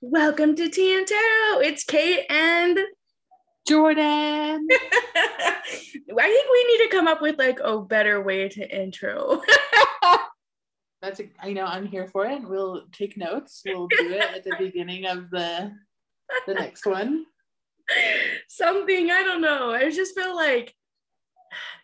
Welcome to Tea and Tarot. It's Kate and Jordan. I think we need to come up with like a better way to intro. That's a, I know I'm here for it. We'll take notes. We'll do it at the beginning of the the next one. Something I don't know. I just feel like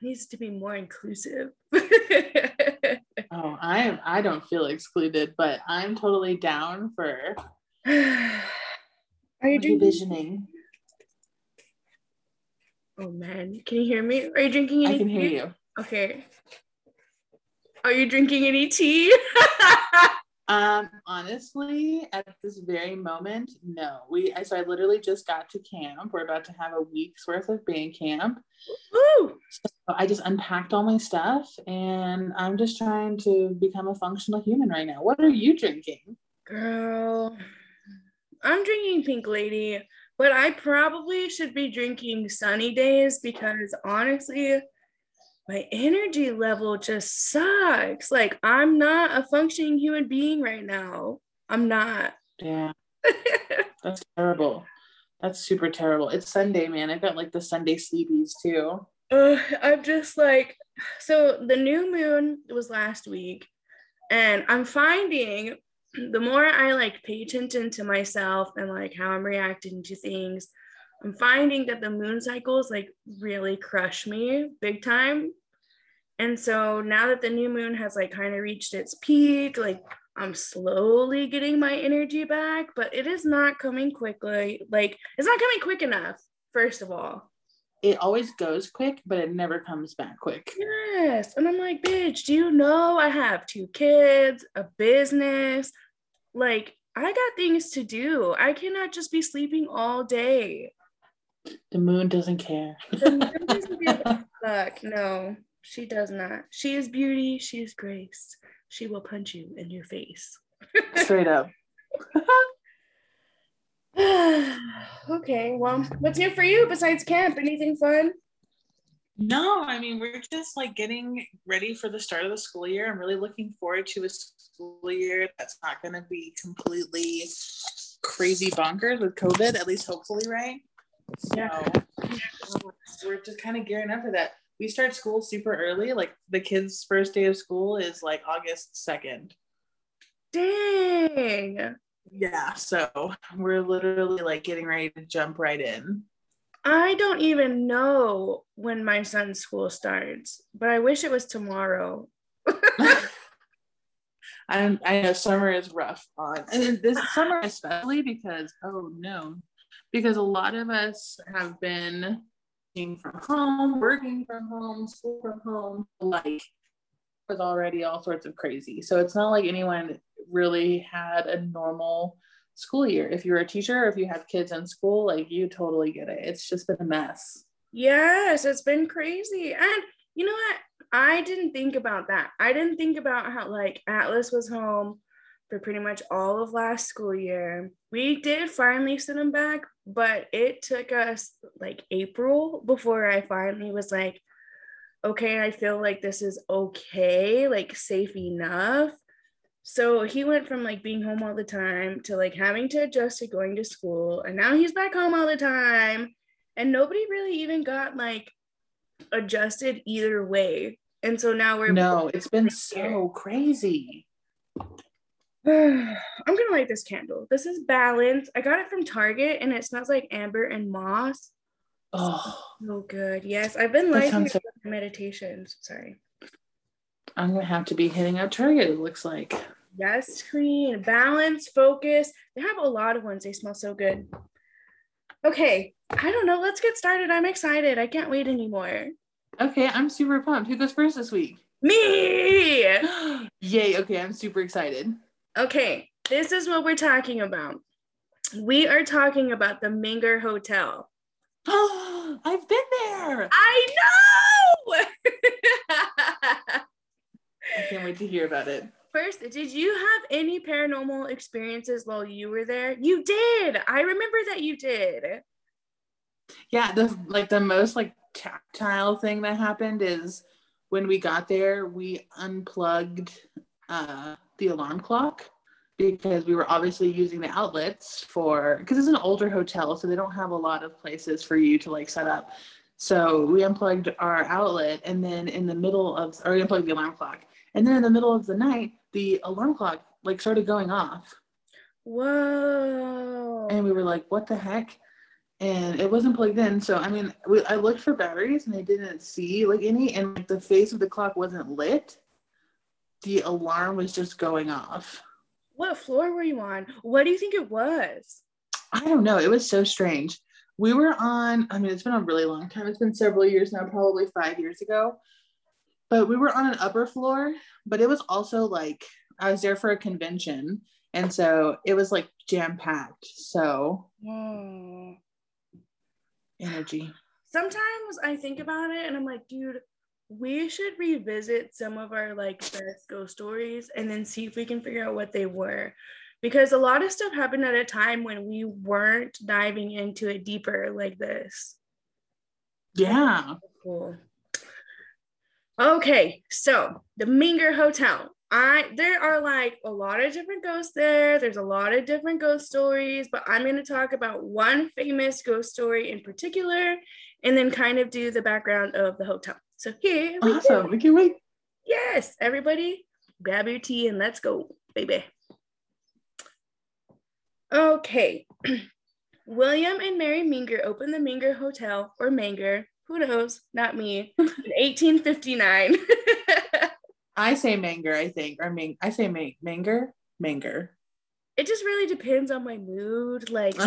needs to be more inclusive. oh, I am I don't feel excluded, but I'm totally down for Are you drinking? envisioning. Oh man, can you hear me? Are you drinking any I can hear tea? you. Okay. Are you drinking any tea? Um, honestly, at this very moment, no. We I so I literally just got to camp. We're about to have a week's worth of band camp. Ooh. So I just unpacked all my stuff and I'm just trying to become a functional human right now. What are you drinking? Girl, I'm drinking Pink Lady, but I probably should be drinking Sunny Days because honestly, my energy level just sucks. Like, I'm not a functioning human being right now. I'm not. Yeah, that's terrible. That's super terrible. It's Sunday, man. I've got like the Sunday sleepies too. Uh, I'm just like, so the new moon was last week, and I'm finding the more I like pay attention to myself and like how I'm reacting to things, I'm finding that the moon cycles like really crush me big time. And so now that the new moon has like kind of reached its peak, like I'm slowly getting my energy back, but it is not coming quickly. Like it's not coming quick enough, first of all. It always goes quick, but it never comes back quick. Yes. And I'm like, bitch, do you know I have two kids, a business? Like, I got things to do. I cannot just be sleeping all day. The moon doesn't care. The moon doesn't give a fuck. No, she does not. She is beauty. She is grace. She will punch you in your face. Straight up. okay, well, what's new for you besides camp? Anything fun? No, I mean, we're just like getting ready for the start of the school year. I'm really looking forward to a school year that's not going to be completely crazy bonkers with COVID, at least hopefully, right? Yeah. So we're just kind of gearing up for that. We start school super early. Like the kids' first day of school is like August 2nd. Dang. Yeah. So we're literally like getting ready to jump right in. I don't even know when my son's school starts, but I wish it was tomorrow. I I know summer is rough on and this summer especially because oh no, because a lot of us have been from home, working from home, school from home, like was already all sorts of crazy. So it's not like anyone really had a normal school year. If you're a teacher, or if you have kids in school, like you totally get it. It's just been a mess. Yes, it's been crazy. And you know what? I didn't think about that. I didn't think about how like Atlas was home for pretty much all of last school year. We did finally send him back, but it took us like April before I finally was like, okay, I feel like this is okay, like safe enough. So he went from like being home all the time to like having to adjust to going to school. And now he's back home all the time. And nobody really even got like adjusted either way. And so now we're No, it's been so crazy. I'm gonna light this candle. This is balance. I got it from Target and it smells like amber and moss. Oh, So good. Yes, I've been lighting so- meditations. Sorry. I'm gonna have to be hitting up Target, it looks like. Yes, queen. Balance, focus. They have a lot of ones. They smell so good. Okay, I don't know. Let's get started. I'm excited. I can't wait anymore. Okay, I'm super pumped. Who goes first this week? Me. Yay, okay, I'm super excited. Okay, this is what we're talking about. We are talking about the Minger Hotel. Oh, I've been there. I know. I can't wait to hear about it. First, did you have any paranormal experiences while you were there? You did. I remember that you did. Yeah, the like the most like tactile thing that happened is when we got there, we unplugged uh, the alarm clock because we were obviously using the outlets for because it's an older hotel, so they don't have a lot of places for you to like set up. So we unplugged our outlet, and then in the middle of, or we unplugged the alarm clock, and then in the middle of the night, the alarm clock like started going off. Whoa! And we were like, "What the heck?" And it wasn't plugged in. So I mean, we, I looked for batteries, and I didn't see like any, and like the face of the clock wasn't lit. The alarm was just going off. What floor were you on? What do you think it was? I don't know. It was so strange. We were on, I mean, it's been a really long time. It's been several years now, probably five years ago. But we were on an upper floor, but it was also like I was there for a convention. And so it was like jam packed. So Hmm. energy. Sometimes I think about it and I'm like, dude, we should revisit some of our like best ghost stories and then see if we can figure out what they were. Because a lot of stuff happened at a time when we weren't diving into it deeper like this. Yeah. Cool. Okay, so the Minger Hotel. I there are like a lot of different ghosts there. There's a lot of different ghost stories, but I'm going to talk about one famous ghost story in particular and then kind of do the background of the hotel. So here we go. Awesome. We can wait. Yes, everybody, grab your tea and let's go, baby. Okay. William and Mary Minger opened the Minger Hotel, or Manger, who knows, not me, in 1859. I say Manger, I think. Or Ming I say Mang- Manger. Manger. it just really depends on my mood. Like,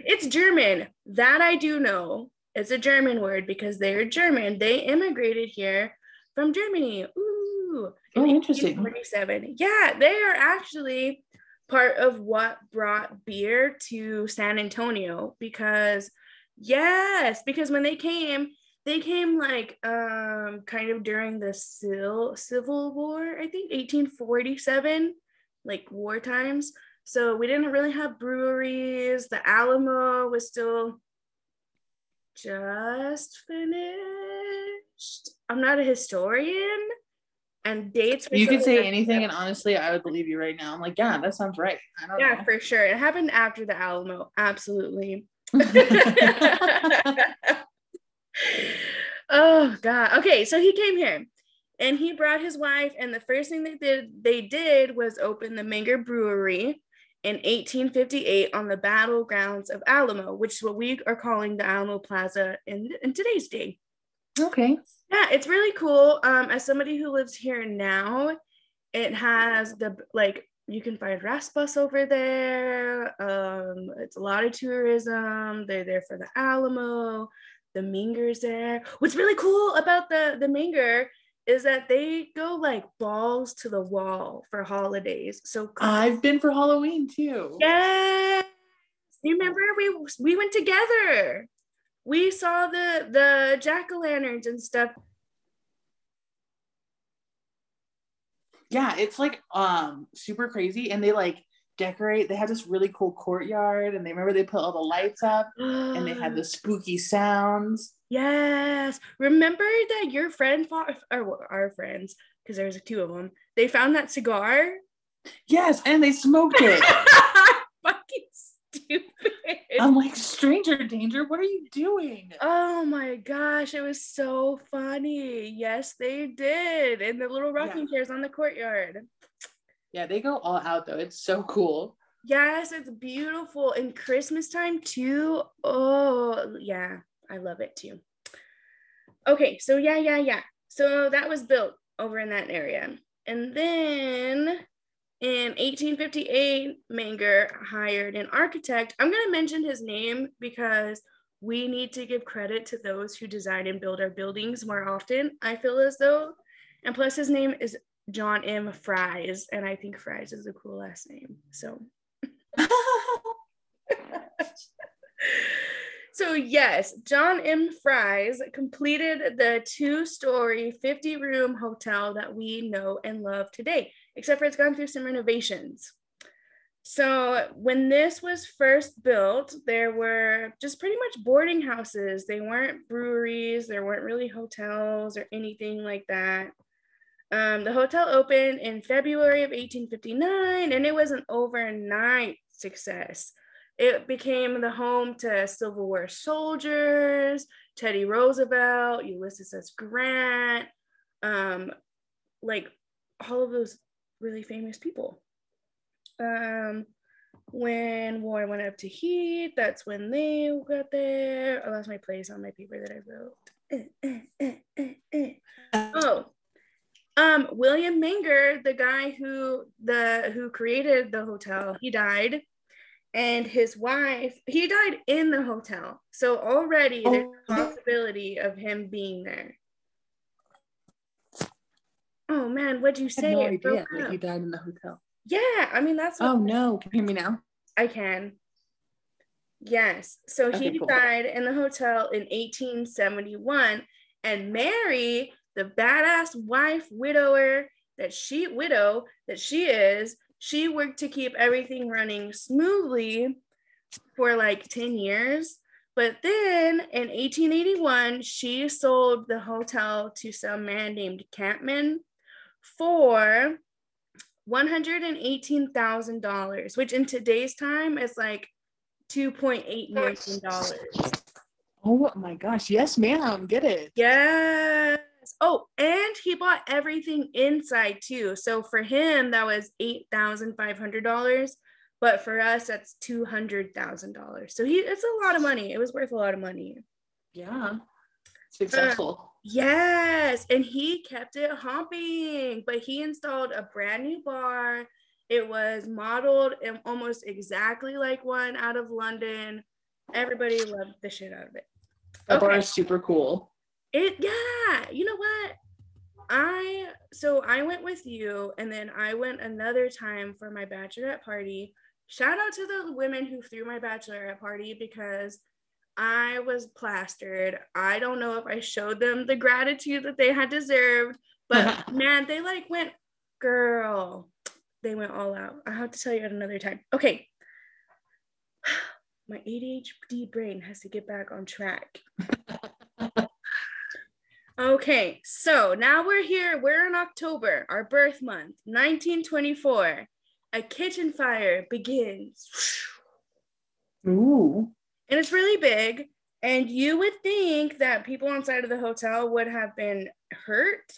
it's German. That I do know. It's a German word because they're German. They immigrated here from Germany. Ooh. in Oh, interesting. 1847. Yeah, they are actually part of what brought beer to San Antonio because yes, because when they came, they came like um kind of during the civil civil war, I think 1847, like war times. So we didn't really have breweries. The Alamo was still just finished. I'm not a historian, and dates. you could say anything, and honestly, I would believe you right now. I'm like, yeah, that sounds right. I don't Yeah, know. for sure. It happened after the Alamo. Absolutely. oh God. Okay, so he came here and he brought his wife, and the first thing they did they did was open the Menger Brewery in 1858 on the battlegrounds of Alamo, which is what we are calling the Alamo Plaza in, in today's day. okay. Yeah, it's really cool. Um, as somebody who lives here now, it has the like you can find Raspas over there. Um, it's a lot of tourism. They're there for the Alamo. The Mingers there. What's really cool about the the Minger is that they go like balls to the wall for holidays. So I've been for Halloween too. Yes. You remember we we went together. We saw the the jack-o'-lanterns and stuff. Yeah, it's like um super crazy, and they like decorate. They have this really cool courtyard, and they remember they put all the lights up, and they had the spooky sounds. Yes. Remember that your friend fought or our friends, because there was two of them, they found that cigar? Yes, and they smoked it. Fucking stupid. I'm like, stranger danger. What are you doing? Oh my gosh, it was so funny. Yes, they did. And the little rocking chairs on the courtyard. Yeah, they go all out though. It's so cool. Yes, it's beautiful. And Christmas time too. Oh, yeah, I love it too. Okay, so yeah, yeah, yeah. So that was built over in that area. And then in 1858, Manger hired an architect. I'm going to mention his name because we need to give credit to those who design and build our buildings more often. I feel as though. And plus, his name is John M. Fries, and I think Fries is a cool last name. So So, yes, John M. Fries completed the two story, 50 room hotel that we know and love today, except for it's gone through some renovations. So when this was first built, there were just pretty much boarding houses. They weren't breweries, there weren't really hotels or anything like that. Um, the hotel opened in February of 1859 and it was an overnight success. It became the home to Civil War soldiers, Teddy Roosevelt, Ulysses S. Grant, um, like all of those really famous people. Um, when war went up to heat, that's when they got there. I lost my place on my paper that I wrote. oh, um, William Menger, the guy who the who created the hotel, he died, and his wife, he died in the hotel. So already oh. there's a possibility of him being there. Oh man, what'd you say? I had no idea that he died in the hotel. Yeah, I mean that's. oh no! Can you hear me now? I can. Yes. So okay, he cool. died in the hotel in 1871, and Mary, the badass wife widower that she widow that she is, she worked to keep everything running smoothly for like 10 years. But then in 1881, she sold the hotel to some man named Kampmann for $118,000, which in today's time is like $2.8 million. Oh my gosh. Yes, ma'am. Get it. Yes. Oh, and he bought everything inside too. So for him, that was $8,500. But for us, that's $200,000. So he it's a lot of money. It was worth a lot of money. Yeah. Successful. Uh, Yes, and he kept it hopping, but he installed a brand new bar. It was modeled and almost exactly like one out of London. Everybody loved the shit out of it. The okay. bar is super cool. It yeah, you know what? I so I went with you and then I went another time for my bachelorette party. Shout out to the women who threw my bachelorette party because I was plastered. I don't know if I showed them the gratitude that they had deserved, but man, they like went, girl, they went all out. I have to tell you at another time. Okay. My ADHD brain has to get back on track. okay, so now we're here. We're in October, our birth month, 1924. A kitchen fire begins. Ooh and it's really big. And you would think that people inside of the hotel would have been hurt.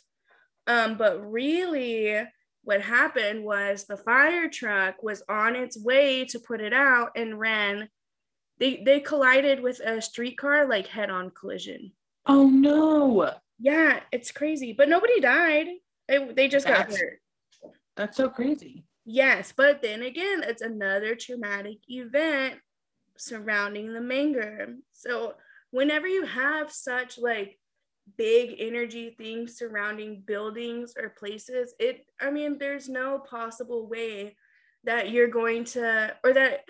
Um, but really, what happened was the fire truck was on its way to put it out and ran. They, they collided with a streetcar, like head on collision. Oh no. Yeah, it's crazy. But nobody died. It, they just that's, got hurt. That's so crazy. Yes, but then again, it's another traumatic event surrounding the Menger. So whenever you have such like big energy things surrounding buildings or places, it I mean there's no possible way that you're going to or that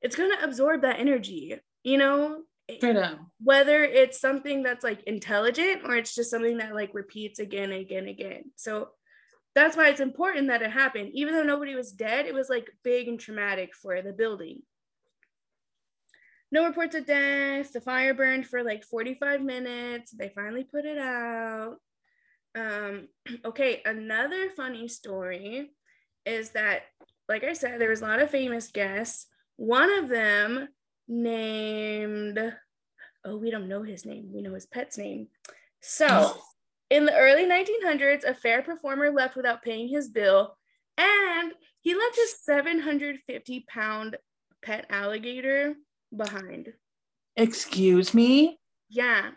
it's going to absorb that energy, you know? Whether it's something that's like intelligent or it's just something that like repeats again and again and again. So that's why it's important that it happened. Even though nobody was dead, it was like big and traumatic for the building. No reports of death. The fire burned for like 45 minutes. They finally put it out. Um, okay, another funny story is that, like I said, there was a lot of famous guests. One of them named, oh, we don't know his name. We know his pet's name. So, in the early 1900s, a fair performer left without paying his bill, and he left his 750 pound pet alligator behind. Excuse me? Yeah.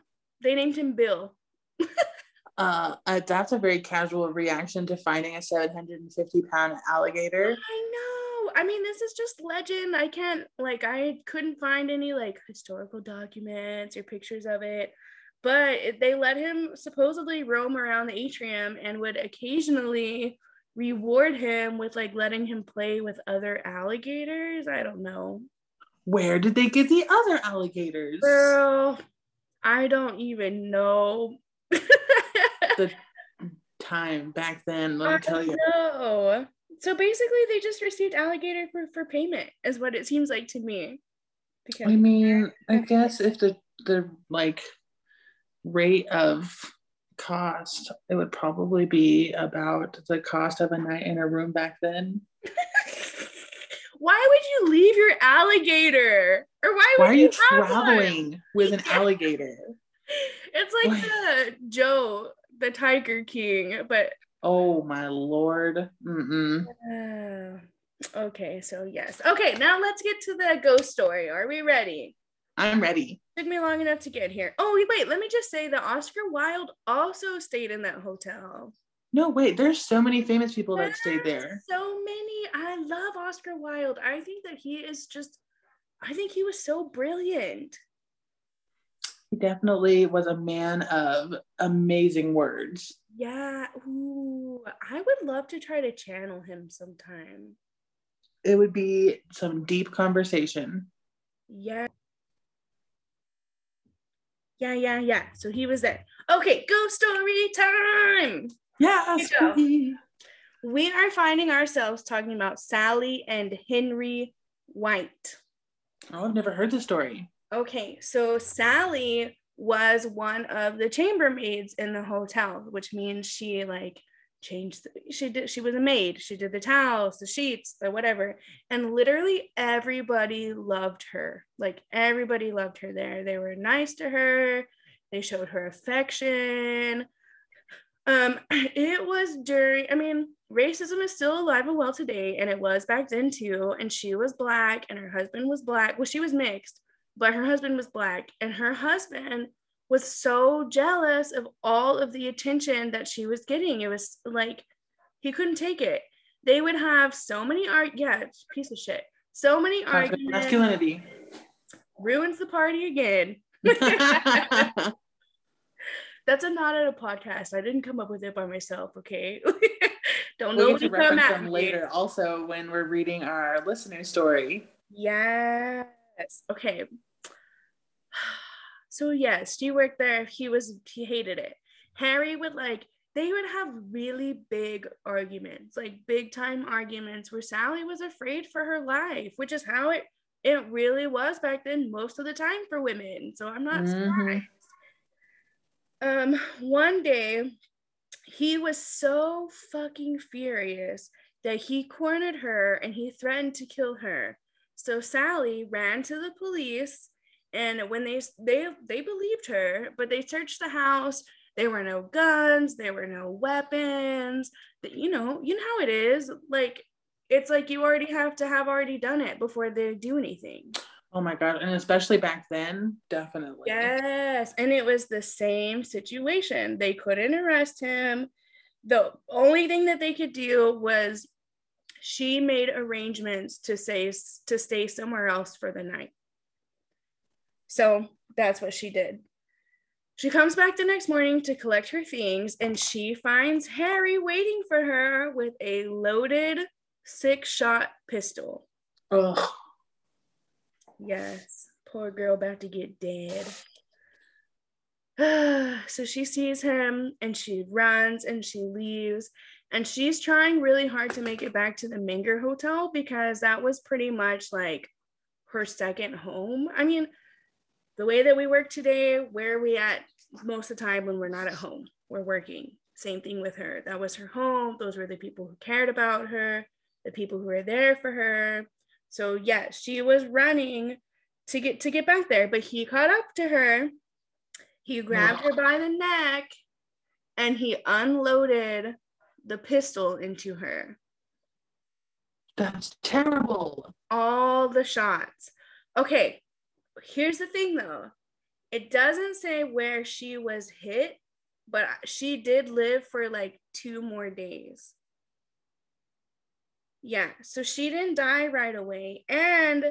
They named him Bill. uh, uh, that's a very casual reaction to finding a 750 pound alligator. I know. I mean, this is just legend. I can't, like, I couldn't find any, like, historical documents or pictures of it. But they let him supposedly roam around the atrium and would occasionally reward him with, like, letting him play with other alligators. I don't know where did they get the other alligators? Girl, I don't even know. the time back then, let me tell you. No. So basically they just received alligator for, for payment is what it seems like to me. Because i mean i guess if the the like rate of cost it would probably be about the cost of a night in a room back then. Why would you leave your alligator? Or why, why are you traveling one? with an alligator? It's like the joe the tiger king but Oh my lord. Mm-mm. Uh, okay, so yes. Okay, now let's get to the ghost story. Are we ready? I'm ready. Took me long enough to get here. Oh, wait, let me just say that Oscar Wilde also stayed in that hotel. No, wait, there's so many famous people there's that stayed there. So many. I love Oscar Wilde. I think that he is just, I think he was so brilliant. He definitely was a man of amazing words. Yeah. Ooh, I would love to try to channel him sometime. It would be some deep conversation. Yeah. Yeah, yeah, yeah. So he was there. Okay, ghost story time. Yeah. We are finding ourselves talking about Sally and Henry White. Oh, I've never heard the story. Okay, so Sally was one of the chambermaids in the hotel, which means she like changed the, she did she was a maid. She did the towels the sheets the whatever. And literally everybody loved her. Like everybody loved her there. They were nice to her. They showed her affection. Um it was during i mean racism is still alive and well today and it was back then too. And she was black and her husband was black. Well she was mixed but her husband was black and her husband was so jealous of all of the attention that she was getting. It was like he couldn't take it. They would have so many art yeah piece of shit. So many arguments. masculinity. Ruins the party again. That's a not at a podcast. I didn't come up with it by myself okay? Don't know we'll to reference them later also when we're reading our listener story. Yes. Okay so yes, she worked there. He was he hated it. Harry would like they would have really big arguments, like big time arguments where Sally was afraid for her life, which is how it it really was back then most of the time for women. So I'm not mm-hmm. surprised. Um one day he was so fucking furious that he cornered her and he threatened to kill her. So Sally ran to the police and when they they they believed her but they searched the house. There were no guns there were no weapons. That you know you know how it is. Like it's like you already have to have already done it before they do anything. Oh my god. And especially back then definitely. Yes. And it was the same situation. They couldn't arrest him. The only thing that they could do was she made arrangements to say to stay somewhere else for the night so that's what she did. She comes back the next morning to collect her things and she finds Harry waiting for her with a loaded six shot pistol. Ugh. Yes, poor girl about to get dead. so she sees him and she runs and she leaves and she's trying really hard to make it back to the Menger Hotel because that was pretty much like her second home. I mean, the way that we work today, where are we at most of the time when we're not at home? We're working. Same thing with her. That was her home. Those were the people who cared about her, the people who were there for her. So yes, she was running to get to get back there, but he caught up to her. He grabbed her by the neck and he unloaded the pistol into her. That's terrible. All the shots. Okay, here's the thing though. It doesn't say where she was hit but she did live for like two more days. Yeah so she didn't die right away. And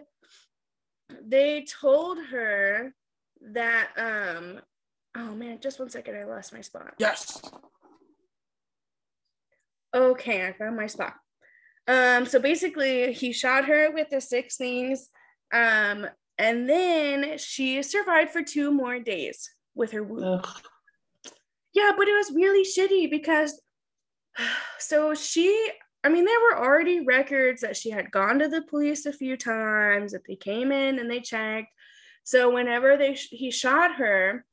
they told her that um oh man just one second. I lost my spot. Yes. Okay i found my spot. Um so basically he shot her with the six things. Um and then she survived for two more days with her wound. Ugh. Yeah, but it was really shitty because so she I mean, there were already records that she had gone to the police a few times, that they came in and they checked. So whenever they he shot her,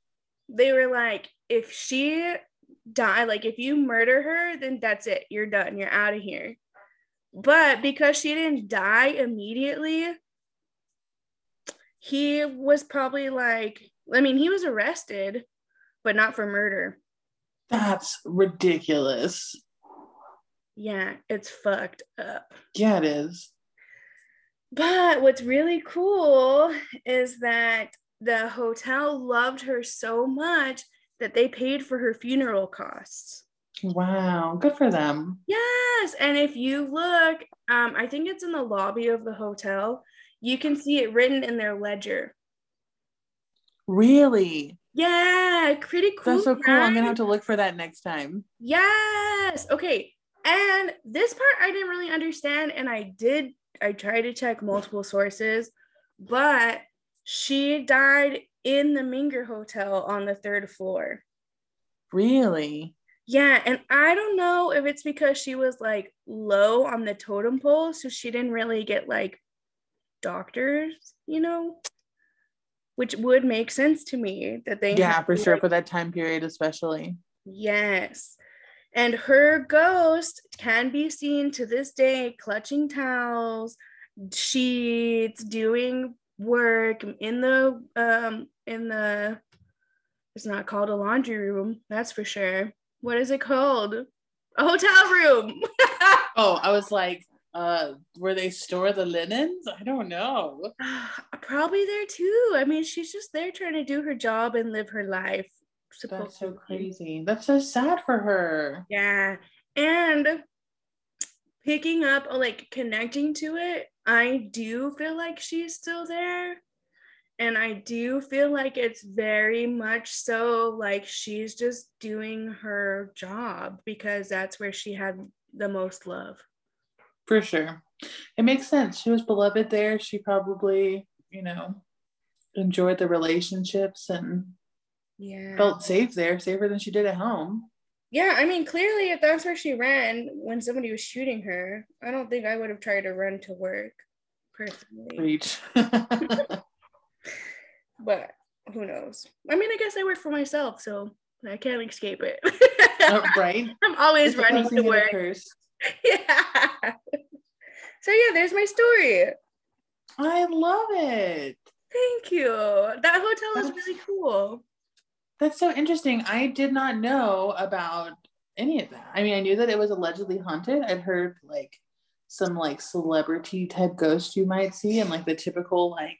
they were like, if she die, like if you murder her, then that's it. You're done. You're out of here. But because she didn't die immediately, he was probably like, I mean, he was arrested, but not for murder. That's ridiculous. Yeah, it's fucked up. Yeah, it is. But what's really cool is that the hotel loved her so much that they paid for her funeral costs. Wow, good for them. Yes, and if you look, um, I think it's in the lobby of the hotel. You can see it written in their ledger. Really? Yeah, pretty cool. That's so cool. Right? I'm gonna have to look for that next time. Yes. Okay. And this part I didn't really understand, and I did. I tried to check multiple sources, but she died in the Menger Hotel on the third floor. Really? Yeah, and I don't know if it's because she was like low on the totem pole, so she didn't really get like doctors, you know, which would make sense to me that they yeah for sure like, for that time period especially. Yes, and her ghost can be seen to this day clutching towels, sheets, doing work in the um in the it's not called a laundry room, that's for sure what is it called? A hotel room. oh, I was like, uh, where they store the linens? I don't know. Probably there too. I mean, she's just there trying to do her job and live her life. That's so crazy. That's so sad for her. Yeah. And picking up, like connecting to it, I do feel like she's still there. And I do feel like it's very much so like she's just doing her job because that's where she had the most love. For sure. It makes sense. She was beloved there. She probably, you know, enjoyed the relationships and yeah felt safe there, safer than she did at home. Yeah, I mean, clearly, if that's where she ran when somebody was shooting her, I don't think I would have tried to run to work personally. Reach. but who knows? I mean, I guess I work for myself, so I can't escape it. oh, right. I'm always it's running to work. Yeah. So yeah, there's my story. I love it. Thank you. That hotel that's, is really cool. That's so interesting. I did not know about any of that. I mean, I knew that it was allegedly haunted. I'd heard like some like celebrity type ghosts you might see and like the typical like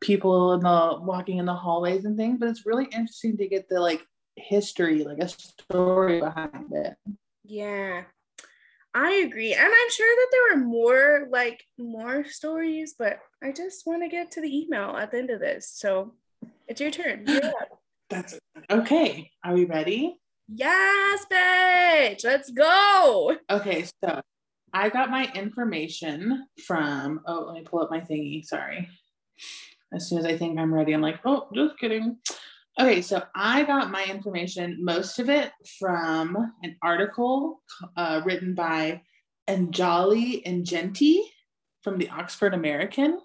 people in the walking in the hallways and things, but it's really interesting to get the like history, like a story behind it. Yeah. I agree. And I'm sure that there were more like more stories, but I just want to get to the email at the end of this. So it's your turn. Yeah. That's okay. Are we ready? Yes, bitch. Let's go. Okay, so I got my information from oh, let me pull up my thingy. Sorry as soon as I think I'm ready, I'm like, oh, just kidding. Okay, so I got my information, most of it from an article uh, written by Anjali Enjeti from the Oxford American.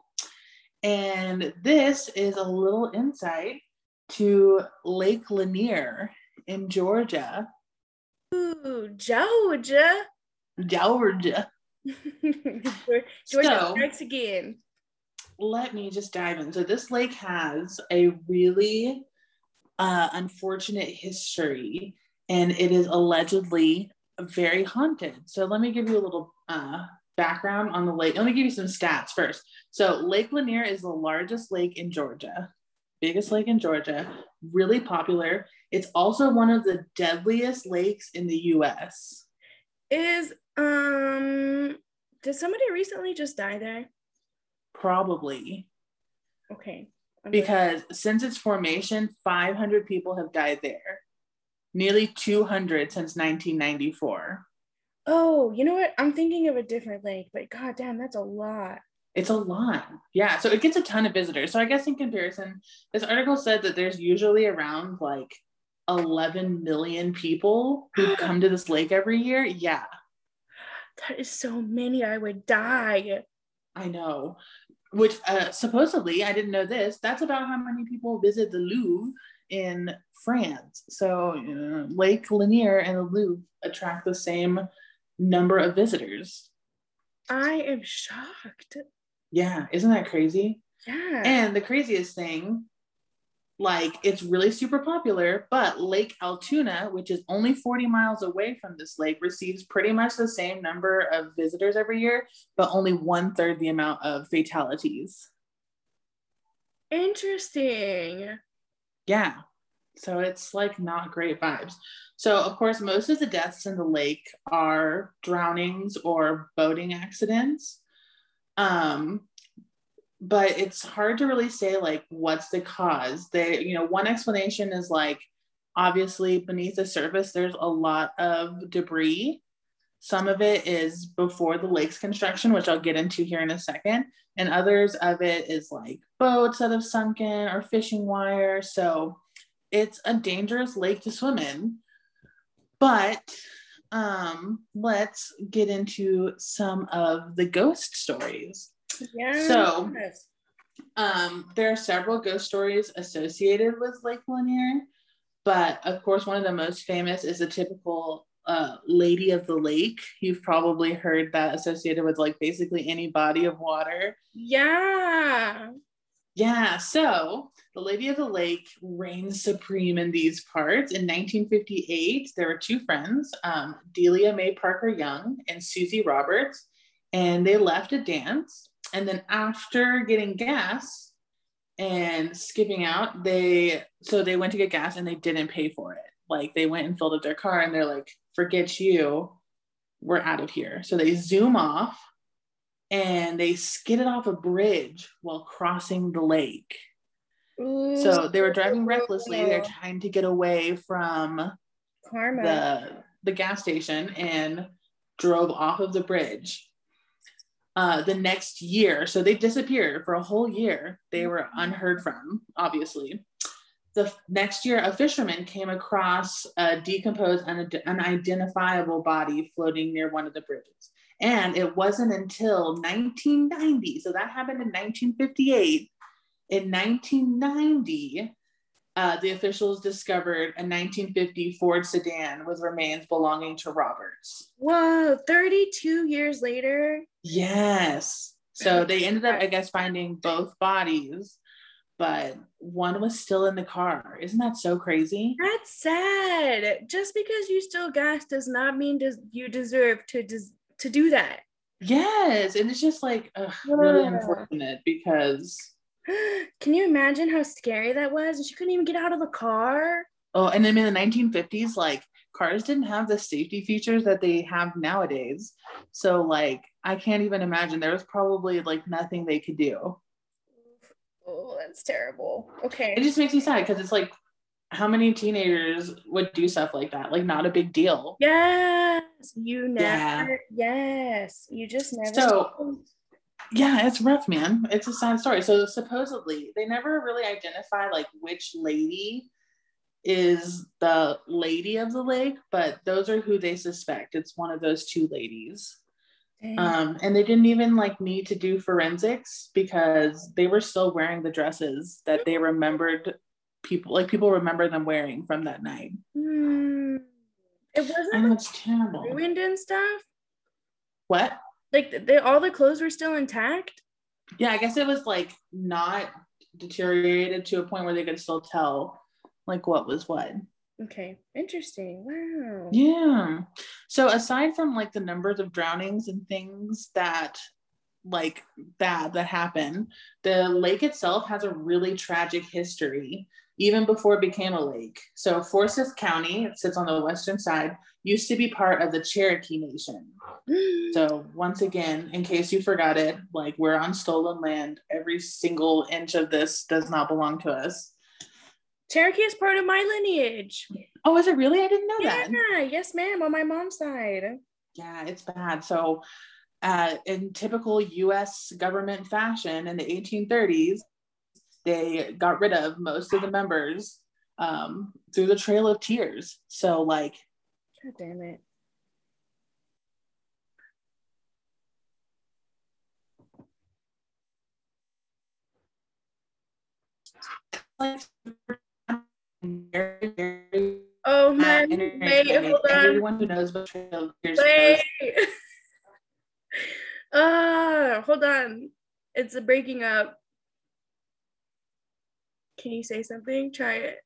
And this is a little insight to Lake Lanier in Georgia. Ooh, Georgia. Georgia. Georgia so, strikes again let me just dive in. So this lake has a really uh, unfortunate history, and it is allegedly very haunted. So let me give you a little uh, background on the lake. Let me give you some stats first. So Lake Lanier is the largest lake in Georgia, biggest lake in Georgia, really popular. It's also one of the deadliest lakes in the U.S. Is um, did somebody recently just die there? Probably. Okay. Because since its formation, 500 people have died there. Nearly 200 since 1994. Oh, you know what? I'm thinking of a different lake, but god damn, that's a lot. It's a lot. Yeah. So it gets a ton of visitors. So I guess in comparison, this article said that there's usually around like 11 million people who come to this lake every year. Yeah. That is so many. I would die. I know. Which uh, supposedly, I didn't know this. That's about how many people visit the Louvre in France. So uh, Lake Lanier and the Louvre attract the same number of visitors. I am shocked. Yeah, isn't that crazy? Yeah. And the craziest thing, like it's really super popular, but Lake Allatoona, which is only 40 miles away from this lake, receives pretty much the same number of visitors every year, but only one third the amount of fatalities. Interesting. Yeah. So it's like not great vibes. So, of course, most of the deaths in the lake are drownings or boating accidents. Um, but it's hard to really say like what's the cause. They, you know, one explanation is like obviously beneath the surface there's a lot of debris. Some of it is before the lake's construction, which I'll get into here in a second, and others of it is like boats that have sunken or fishing wire. So it's a dangerous lake to swim in. But um, let's get into some of the ghost stories. Yeah. So, um, there are several ghost stories associated with Lake Lanier, but of course, one of the most famous is the typical uh, Lady of the Lake. You've probably heard that associated with like basically any body of water. Yeah. Yeah. So the Lady of the Lake reigns supreme in these parts. In 1958, there were two friends, um, Delia Mae Parker Young and Susie Roberts, and they left a dance and then after getting gas and skipping out, they so they went to get gas and they didn't pay for it. Like they went and filled up their car and they're like, forget you, we're out of here. So they zoom off and they skidded off a bridge while crossing the lake. Ooh. So they were driving recklessly. They're trying to get away from Karma. the the gas station and drove off of the bridge uh, the next year. So they disappeared for a whole year. They were mm-hmm. unheard from, obviously. The next year, a fisherman came across a decomposed, un- unidentifiable body floating near one of the bridges. And it wasn't until 1990, so that happened in 1958. In 1990, uh, the officials discovered a 1950 Ford sedan with remains belonging to Roberts. Whoa, 32 years later? Yes. So they ended up, I guess, finding both bodies, but one was still in the car. Isn't that so crazy? That's sad. Just because you still gas does not mean des- you deserve to des- to do that. Yes, and it's just like ugh, really unfortunate because Can you imagine how scary that was? And she couldn't even get out of the car. Oh, and then in the 1950s, like cars didn't have the safety features that they have nowadays. So, like, I can't even imagine. There was probably like nothing they could do. Oh, that's terrible. Okay. It just makes me sad because it's like, how many teenagers would do stuff like that? Like, not a big deal. Yes. You never. Yeah. Yes. You just never. So, yeah, it's rough, man. It's a sad story. So supposedly they never really identify like which lady is the lady of the lake, but those are who they suspect. It's one of those two ladies. Um, and they didn't even like need to do forensics because they were still wearing the dresses that they remembered people like people remember them wearing from that night. Mm. It wasn't and it's terrible. Ruined and stuff. What? Like they all the clothes were still intact. Yeah, I guess it was like not deteriorated to a point where they could still tell like what was what. Okay, interesting. Wow. Yeah. So aside from like the numbers of drownings and things that like bad that happen, the lake itself has a really tragic history even before it became a lake. So Forsyth County, it sits on the western side, used to be part of the Cherokee Nation. so once again, in case you forgot it, like we're on stolen land. Every single inch of this does not belong to us. Cherokee is part of my lineage. Oh, is it really? I didn't know yeah, that. Yeah, yes, ma'am, on my mom's side. Yeah, it's bad. So uh, in typical US government fashion in the 1830s, they got rid of most of the members um, through the Trail of Tears. So like, God damn it. Oh uh, my! Wait, hold on. Everyone who knows about Trail of Tears. Wait. Uh, hold on. It's breaking up. Can you say something? Try it.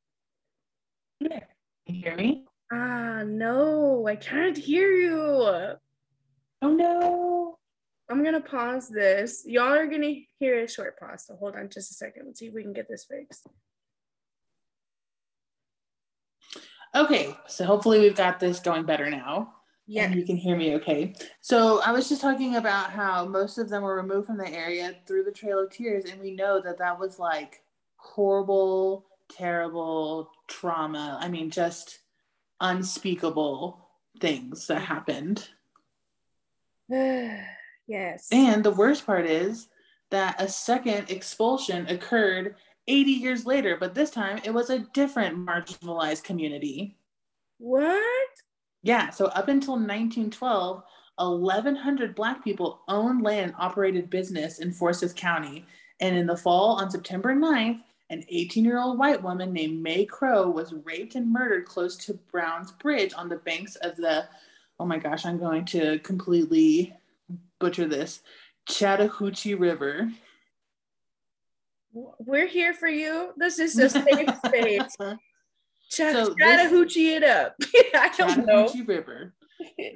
Can you hear me? Ah, no, I can't hear you. Oh no. I'm gonna pause this. Y'all are gonna hear a short pause. So hold on just a second. Let's see if we can get this fixed. Okay, so hopefully we've got this going better now. Yeah. And you can hear me okay. So I was just talking about how most of them were removed from the area through the Trail of Tears, and we know that that was like horrible, terrible trauma. I mean, just unspeakable things that happened. yes. And the worst part is that a second expulsion occurred 80 years later, but this time it was a different marginalized community. what? Yeah, so up until 1912, 1,100 Black people owned land operated business in Forsyth County. And in the fall, on September 9th, an 18 year old white woman named Mae Crow was raped and murdered close to Brown's Bridge on the banks of the, oh my gosh, I'm going to completely butcher this, Chattahoochee River. We're here for you. This is a safe space. Ch- So this- Chattahoochee it up. I don't know. Chattahoochee River.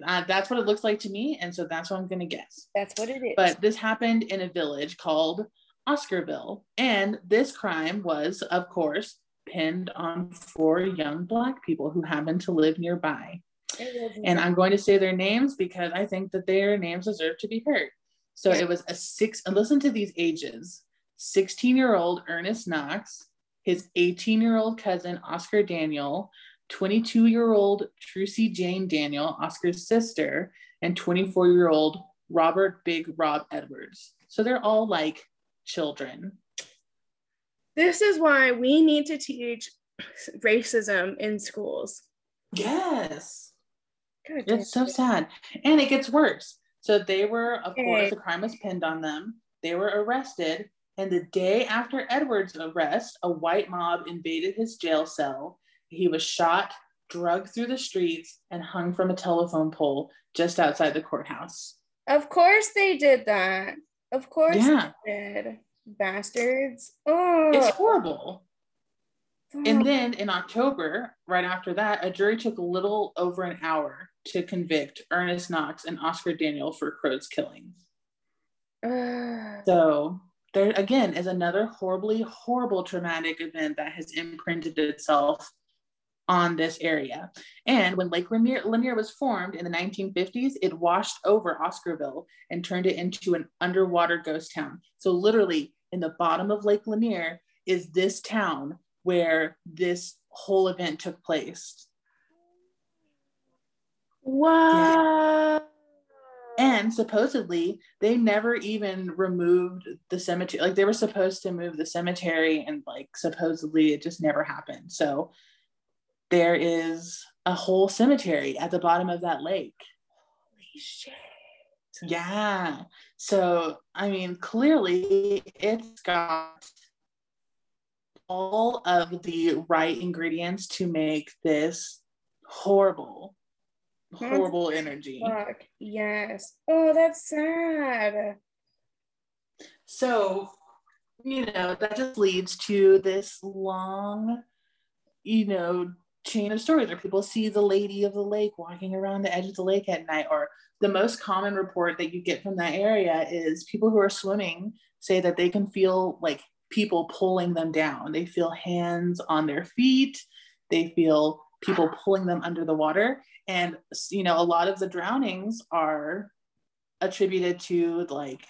Uh, that's what it looks like to me, and so that's what I'm going to guess. That's what it is. But this happened in a village called Oscarville. And this crime was, of course, pinned on four young Black people who happened to live nearby. And I'm going to say their names because I think that their names deserve to be heard. So it was a six, and listen to these ages 16 year old Ernest Knox, his 18 year old cousin Oscar Daniel, 22 year old Trussie Jane Daniel, Oscar's sister, and 24 year old Robert Big Rob Edwards. So they're all like children. this is why we need to teach racism in schools. Yes. God It's so sad. And it gets worse. So they were, of Okay. course, the crime was pinned on them. They were arrested. And the day after Edward's arrest, a white mob invaded his jail cell. He was shot, drugged through the streets, and hung from a telephone pole just outside the courthouse. Of course they did that. Of course Yeah. Bastards. Oh. It's horrible. And then in October, right after that, a jury took a little over an hour to convict Ernest Knox and Oscar Daniel for Crow's killings. Ugh. So there again is another horribly, horrible traumatic event that has imprinted itself on this area. And when Lake Lanier, Lanier was formed in the 1950s, it washed over Oscarville and turned it into an underwater ghost town. So literally in the bottom of Lake Lanier is this town where this whole event took place. wow. And supposedly, they never even removed the cemetery. Like they were supposed to move the cemetery, and like supposedly it just never happened. So there is a whole cemetery at the bottom of that lake. Holy shit. Yeah. So, I mean, clearly it's got all of the right ingredients to make this horrible, That's horrible energy. Fuck. Yes. Oh, that's sad. So, you know, that just leads to this long, you know, chain of stories where people see the lady of the lake walking around the edge of the lake at night. Or the most common report that you get from that area is people who are swimming say that they can feel like people pulling them down. They feel hands on their feet, they feel people pulling them under the water. And, you know, a lot of the drownings are attributed to like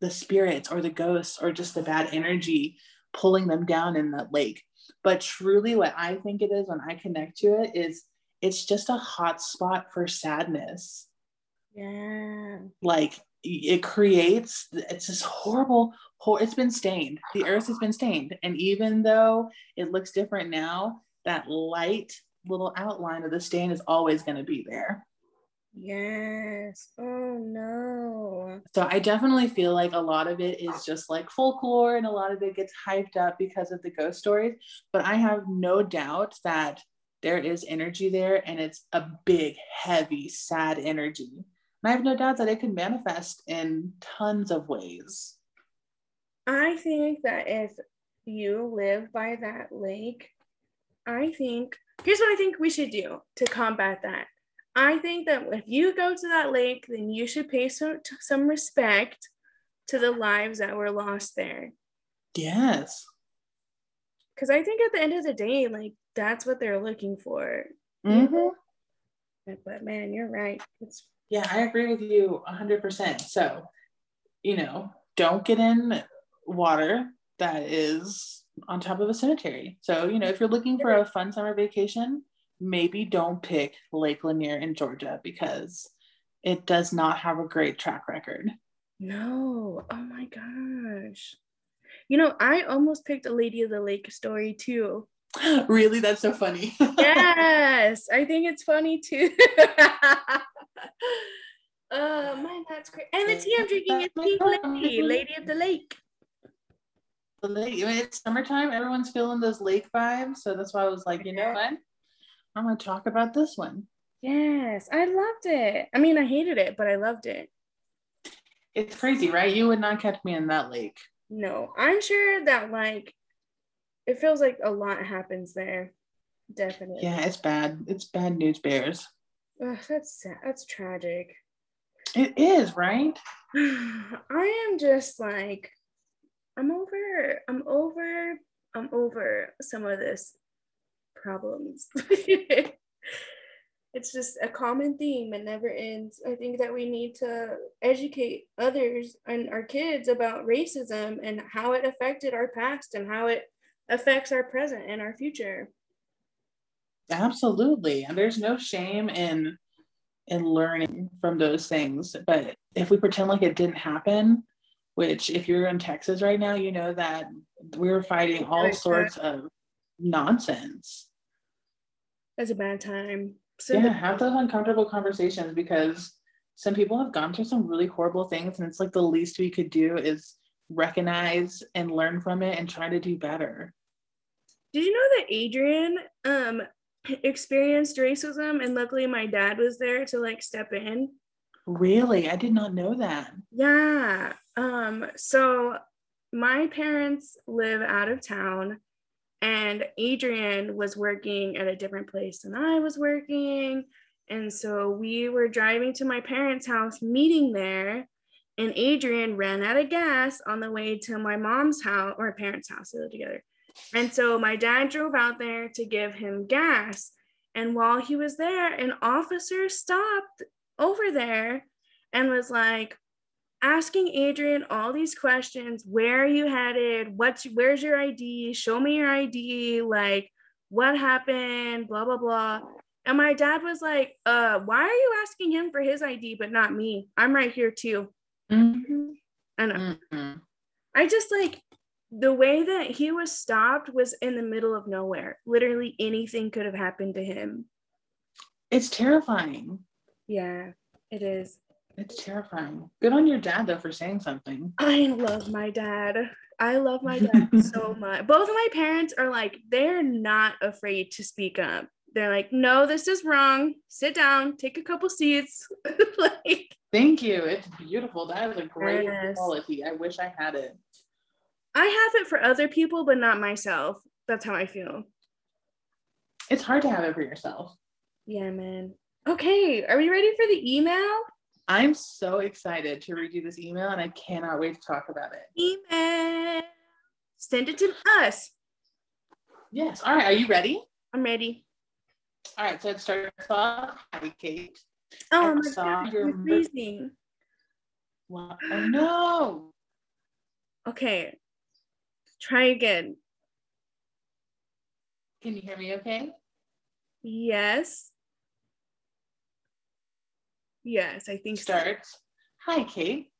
the spirits or the ghosts or just the bad energy pulling them down in that lake. But truly, what I think it is when I connect to it is it's just a hot spot for sadness. Yeah. Like it creates, it's this horrible, hor- it's been stained. The earth has been stained. And even though it looks different now, that light little outline of the stain is always going to be there. Yes. Oh no. So I definitely feel like a lot of it is just like folklore and a lot of it gets hyped up because of the ghost stories. But I have no doubt that there is energy there and it's a big, heavy, sad energy. And I have no doubt that it can manifest in tons of ways. I think that if you live by that lake, I think here's what I think we should do to combat that. I think that if you go to that lake, then you should pay some some respect to the lives that were lost there. Yes. Because I think at the end of the day, like that's what they're looking for. Mm-hmm. But man, you're right. It's yeah, I agree with you 100%. So, you know, don't get in water that is on top of a cemetery. So, you know, if you're looking for a fun summer vacation, maybe don't pick Lake Lanier in Georgia because it does not have a great track record. No. Oh my gosh. You know, I almost picked a Lady of the Lake story too. really? That's so funny. yes. I think it's funny too. Oh man, that's great. And the tea I'm drinking is Pink Lady, Lady of the Lake. The lake. I mean, it's summertime. Everyone's feeling those lake vibes. So that's why I was like, you know what? I'm going to talk about this one. Yes, I loved it. I mean, I hated it, but I loved it. It's crazy, right? You would not catch me in that lake. No, I'm sure that like it feels like a lot happens there. Definitely. Yeah, it's bad. It's bad news bears. Ugh, that's sad. That's tragic. It is, right? I am just like, I'm over, I'm over, I'm over some of this problems. it's just a common theme and never ends. I think that we need to educate others and our kids about racism and how it affected our past and how it affects our present and our future. Absolutely. And there's no shame in in learning from those things. But if we pretend like it didn't happen, which if you're in Texas right now, you know that we're fighting all sorts of nonsense. That's a bad time. So yeah, have those uncomfortable conversations because some people have gone through some really horrible things, and it's like the least we could do is recognize and learn from it and try to do better. Did you know that Adrian um experienced racism and luckily my dad was there to like step in? Really? I did not know that. Yeah. Um so my parents live out of town and Adrian was working at a different place than I was working. And so we were driving to my parents' house, meeting there, and Adrian ran out of gas on the way to my mom's house or parents' house. They live together. And so my dad drove out there to give him gas. And while he was there, an officer stopped over there and was like, asking Adrian all these questions. Where are you headed? What's where's your ID? Show me your ID. Like, what happened? Blah blah blah. And my dad was like, uh, why are you asking him for his ID but not me? I'm right here too. Mm-hmm. I know. Mm-hmm. I just like the way that he was stopped was in the middle of nowhere. Literally anything could have happened to him. It's terrifying. Yeah, it is. It's terrifying. Good on your dad though for saying something. I love my dad. I love my dad so much. Both of my parents are like, they're not afraid to speak up. They're like, no, this is wrong. Sit down, take a couple seats. like Thank you. It's beautiful. That is a great yes. quality. I wish I had it. I have it for other people, but not myself. That's how I feel. It's hard to have it for yourself. Yeah, man. Okay, are we ready for the email? I'm so excited to read you this email and I cannot wait to talk about it. Email. Send it to us. Yes. All right. Are you ready? I'm ready. All right. So it starts off. Hi, Kate. Oh I my god, you're freezing. What? Oh no. Okay. Try again. Can you hear me okay? Yes. Yes, I think starts. So. Hi, Kate.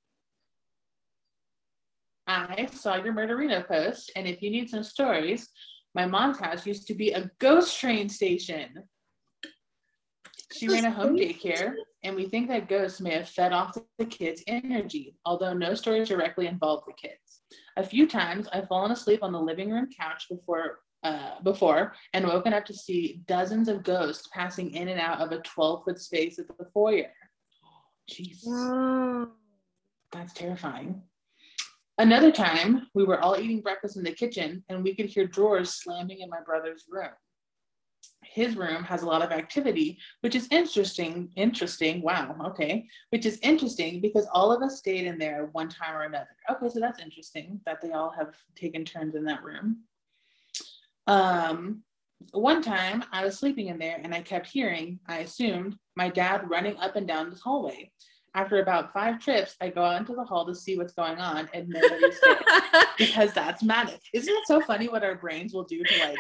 I saw your Murderino post, and if you need some stories, my mom's house used to be a ghost train station. She ran a home daycare and we think that ghosts may have fed off the kids' energy, although no stories directly involve the kids. A few times I've fallen asleep on the living room couch before uh, before and woken up to see dozens of ghosts passing in and out of a 12 foot space at the foyer. Jeez. That's terrifying. Another time, we were all eating breakfast in the kitchen and we could hear drawers slamming in my brother's room. His room has a lot of activity, which is interesting. Interesting. Wow. Okay. Which is interesting because all of us stayed in there one time or another. Okay. So that's interesting that they all have taken turns in that room. Um, one time I was sleeping in there and I kept hearing, I assumed, my dad running up and down this hallway. After about five trips, I go out into the hall to see what's going on and nobody's there because that's manic. Isn't it so funny what our brains will do to like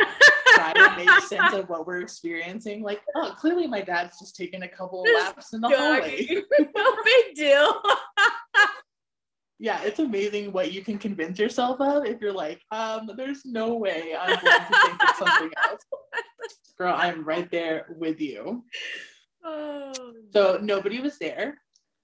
try to make sense of what we're experiencing? Like, oh, clearly my dad's just taking a couple of laps in the hallway. no big deal. Yeah, it's amazing what you can convince yourself of if you're like, um, there's no way I'm going to think it's something else. Girl, I'm right there with you. Oh. So nobody was there.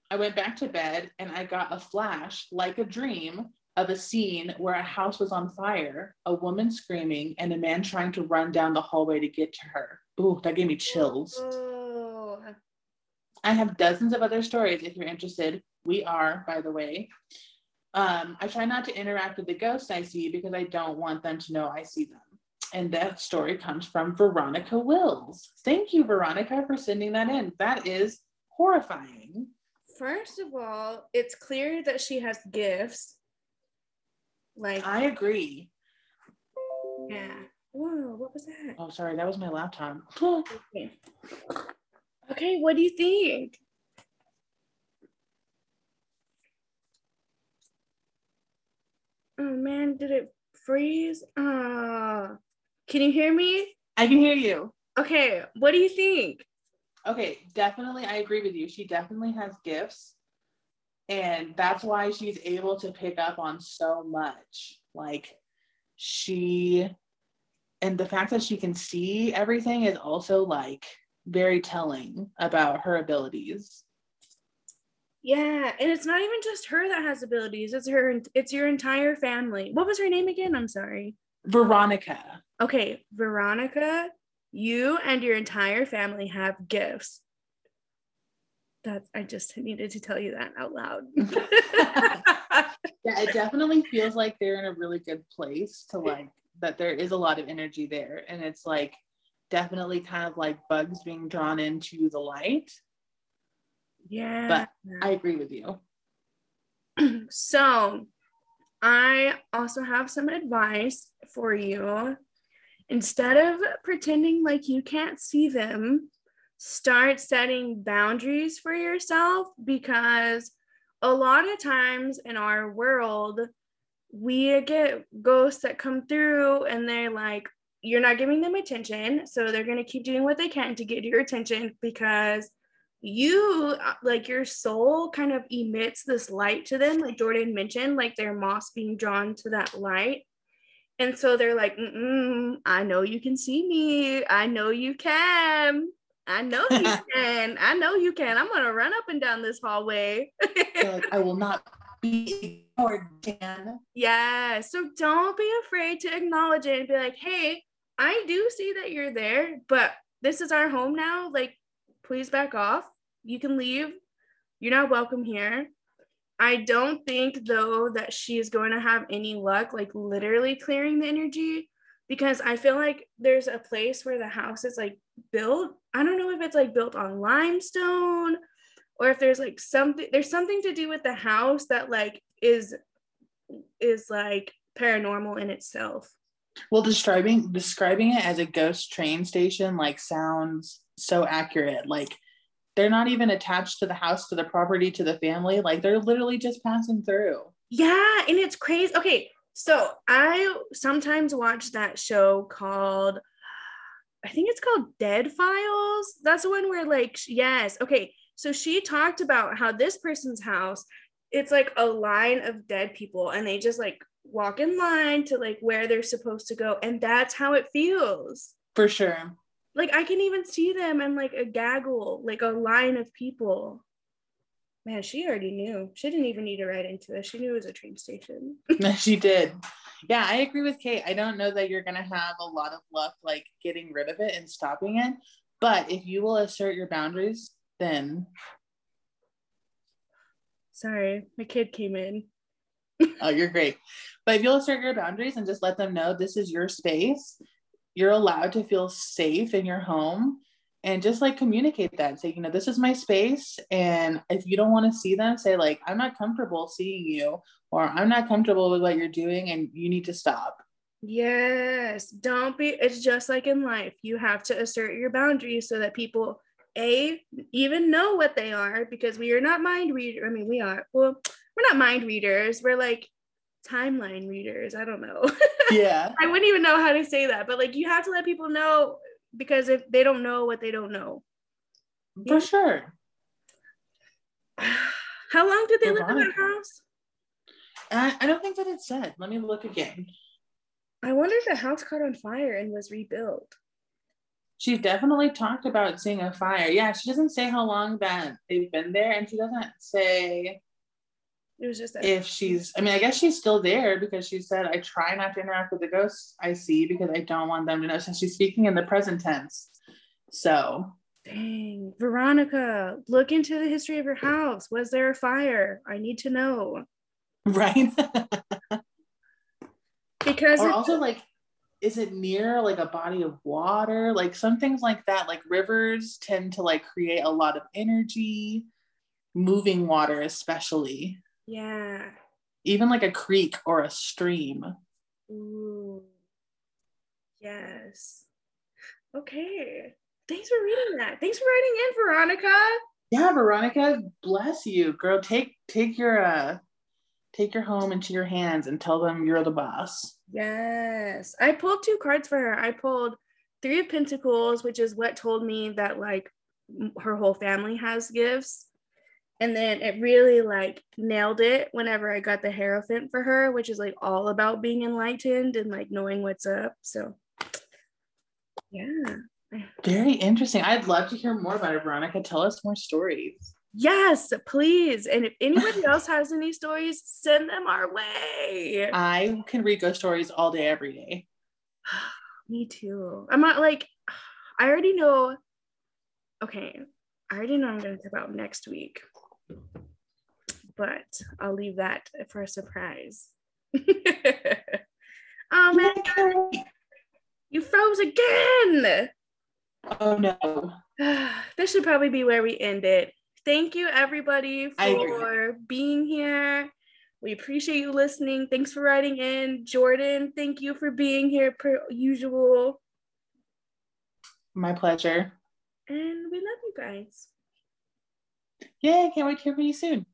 I went back to bed and I got a flash, like a dream, of a scene where a house was on fire, a woman screaming, and a man trying to run down the hallway to get to her. Ooh, that gave me chills. Oh. I have dozens of other stories if you're interested. We are, by the way. Um, I try not to interact with the ghosts I see because I don't want them to know I see them. And that story comes from Veronica Wills. Thank you, Veronica, for sending that in. That is horrifying. First of all, it's clear that she has gifts. Like I agree. Yeah. Whoa, what was that? Oh, sorry, that was my laptop. okay. okay, what do you think? Oh man, did it freeze? Uh, can you hear me? I can hear you. Okay, what do you think? okay, definitely, I agree with you. She definitely has gifts. And that's why she's able to pick up on so much. Like, she, and the fact that she can see everything is also like very telling about her abilities. Yeah, and it's not even just her that has abilities. It's her it's your entire family. What was her name again? I'm sorry. Veronica. Okay, Veronica you and your entire family have gifts. That I just needed to tell you that out loud. yeah, it definitely feels like they're in a really good place to like that there is a lot of energy there. And it's like definitely kind of like bugs being drawn into the light. Yeah. But I agree with you. so I also have some advice for you Instead of pretending like you can't see them, start setting boundaries for yourself because a lot of times in our world, we get ghosts that come through and they're like, you're not giving them attention. So they're going to keep doing what they can to get your attention because you, uh, like your soul, kind of emits this light to them, like Jordan mentioned, like their moss being drawn to that light. And so they're like, I know you can see me. I know you can. I know you can. I know you can. I'm gonna run up and down this hallway. like, I will not be ignored, Dan. Yeah. So don't be afraid to acknowledge it and be like, hey, I do see that you're there, but this is our home now. Like, please back off. You can leave. You're not welcome here. I don't think though that she's going to have any luck like literally clearing the energy because I feel like there's a place where the house is like built. I don't know if it's like built on limestone or if there's like something there's something to do with the house that like is is like paranormal in itself. Well, describing describing it as a ghost train station like sounds so accurate. Like they're not even attached to the house, to the property, to the family. Like they're literally just passing through. Yeah, and it's crazy. Okay, so I sometimes watch that show called I think it's called Dead Files. That's the one where like yes, okay. So she talked about how this person's house it's like a line of dead people and they just like walk in line to like where they're supposed to go and that's how it feels. For sure. Like I can even see them and like a gaggle, like a line of people. Man, she already knew. She didn't even need to ride into it. She knew it was a train station. she did. Yeah, I agree with Kate. I don't know that you're gonna have a lot of luck like getting rid of it and stopping it. But if you will assert your boundaries, then sorry, my kid came in. Oh, you're great. But if you'll assert your boundaries and just let them know this is your space, you're allowed to feel safe in your home and just like communicate that. Say you know this is my space and if you don't want to see them say like i'm not comfortable seeing you or i'm not comfortable with what you're doing and you need to stop. Yes. Don't be it's just like in life you have to assert your boundaries so that people a even know what they are because we are not mind reader i mean we are well we're not mind readers we're like timeline readers i don't know yeah i wouldn't even know how to say that but like you have to let people know because if they don't know what they don't know. For sure. How long did they live in that house? I, I don't think that it said. Let me look again. I wonder if the house caught on fire and was rebuilt. She definitely talked about seeing a fire. Yeah, she doesn't say how long that they've been there, and she doesn't say it was just that. if she's, I mean, I guess she's still there because she said, I try not to interact with the ghosts I see because I don't want them to know. Since she's speaking in the present tense. So. Dang. Veronica, look into the history of your house. Was there a fire? I need to know. Right. because. Or also, like, is it near like a body of water? Like some things like that, like rivers tend to like create a lot of energy, moving water, especially. Yeah. Even like a creek or a stream. Ooh. Yes. Okay. Thanks for reading that. Thanks for writing in, Veronica. Yeah, Veronica, bless you, girl. Take take your uh take your home into your hands and tell them you're the boss. Yes. I pulled two cards for her. I pulled Three of Pentacles, which is what told me that like her whole family has gifts and then it really like nailed it whenever I got the Hierophant for her, which is like all about being enlightened and like knowing what's up. So, yeah. Very interesting. I'd love to hear more about it, Veronica. Tell us more stories. Yes, please. And if anybody else has any stories, send them our way. I can read ghost stories all day, every day. Me too. I'm not like, I already know. Okay, I already know I'm going to talk about next week but I'll leave that for a surprise. oh man, you froze again. Oh no. this should probably be where we end it. Thank you, everybody, for being here. We appreciate you listening. Thanks for writing in. Jordan, thank you for being here per usual. My pleasure. And we love you guys. Yay, can't wait to hear from you soon.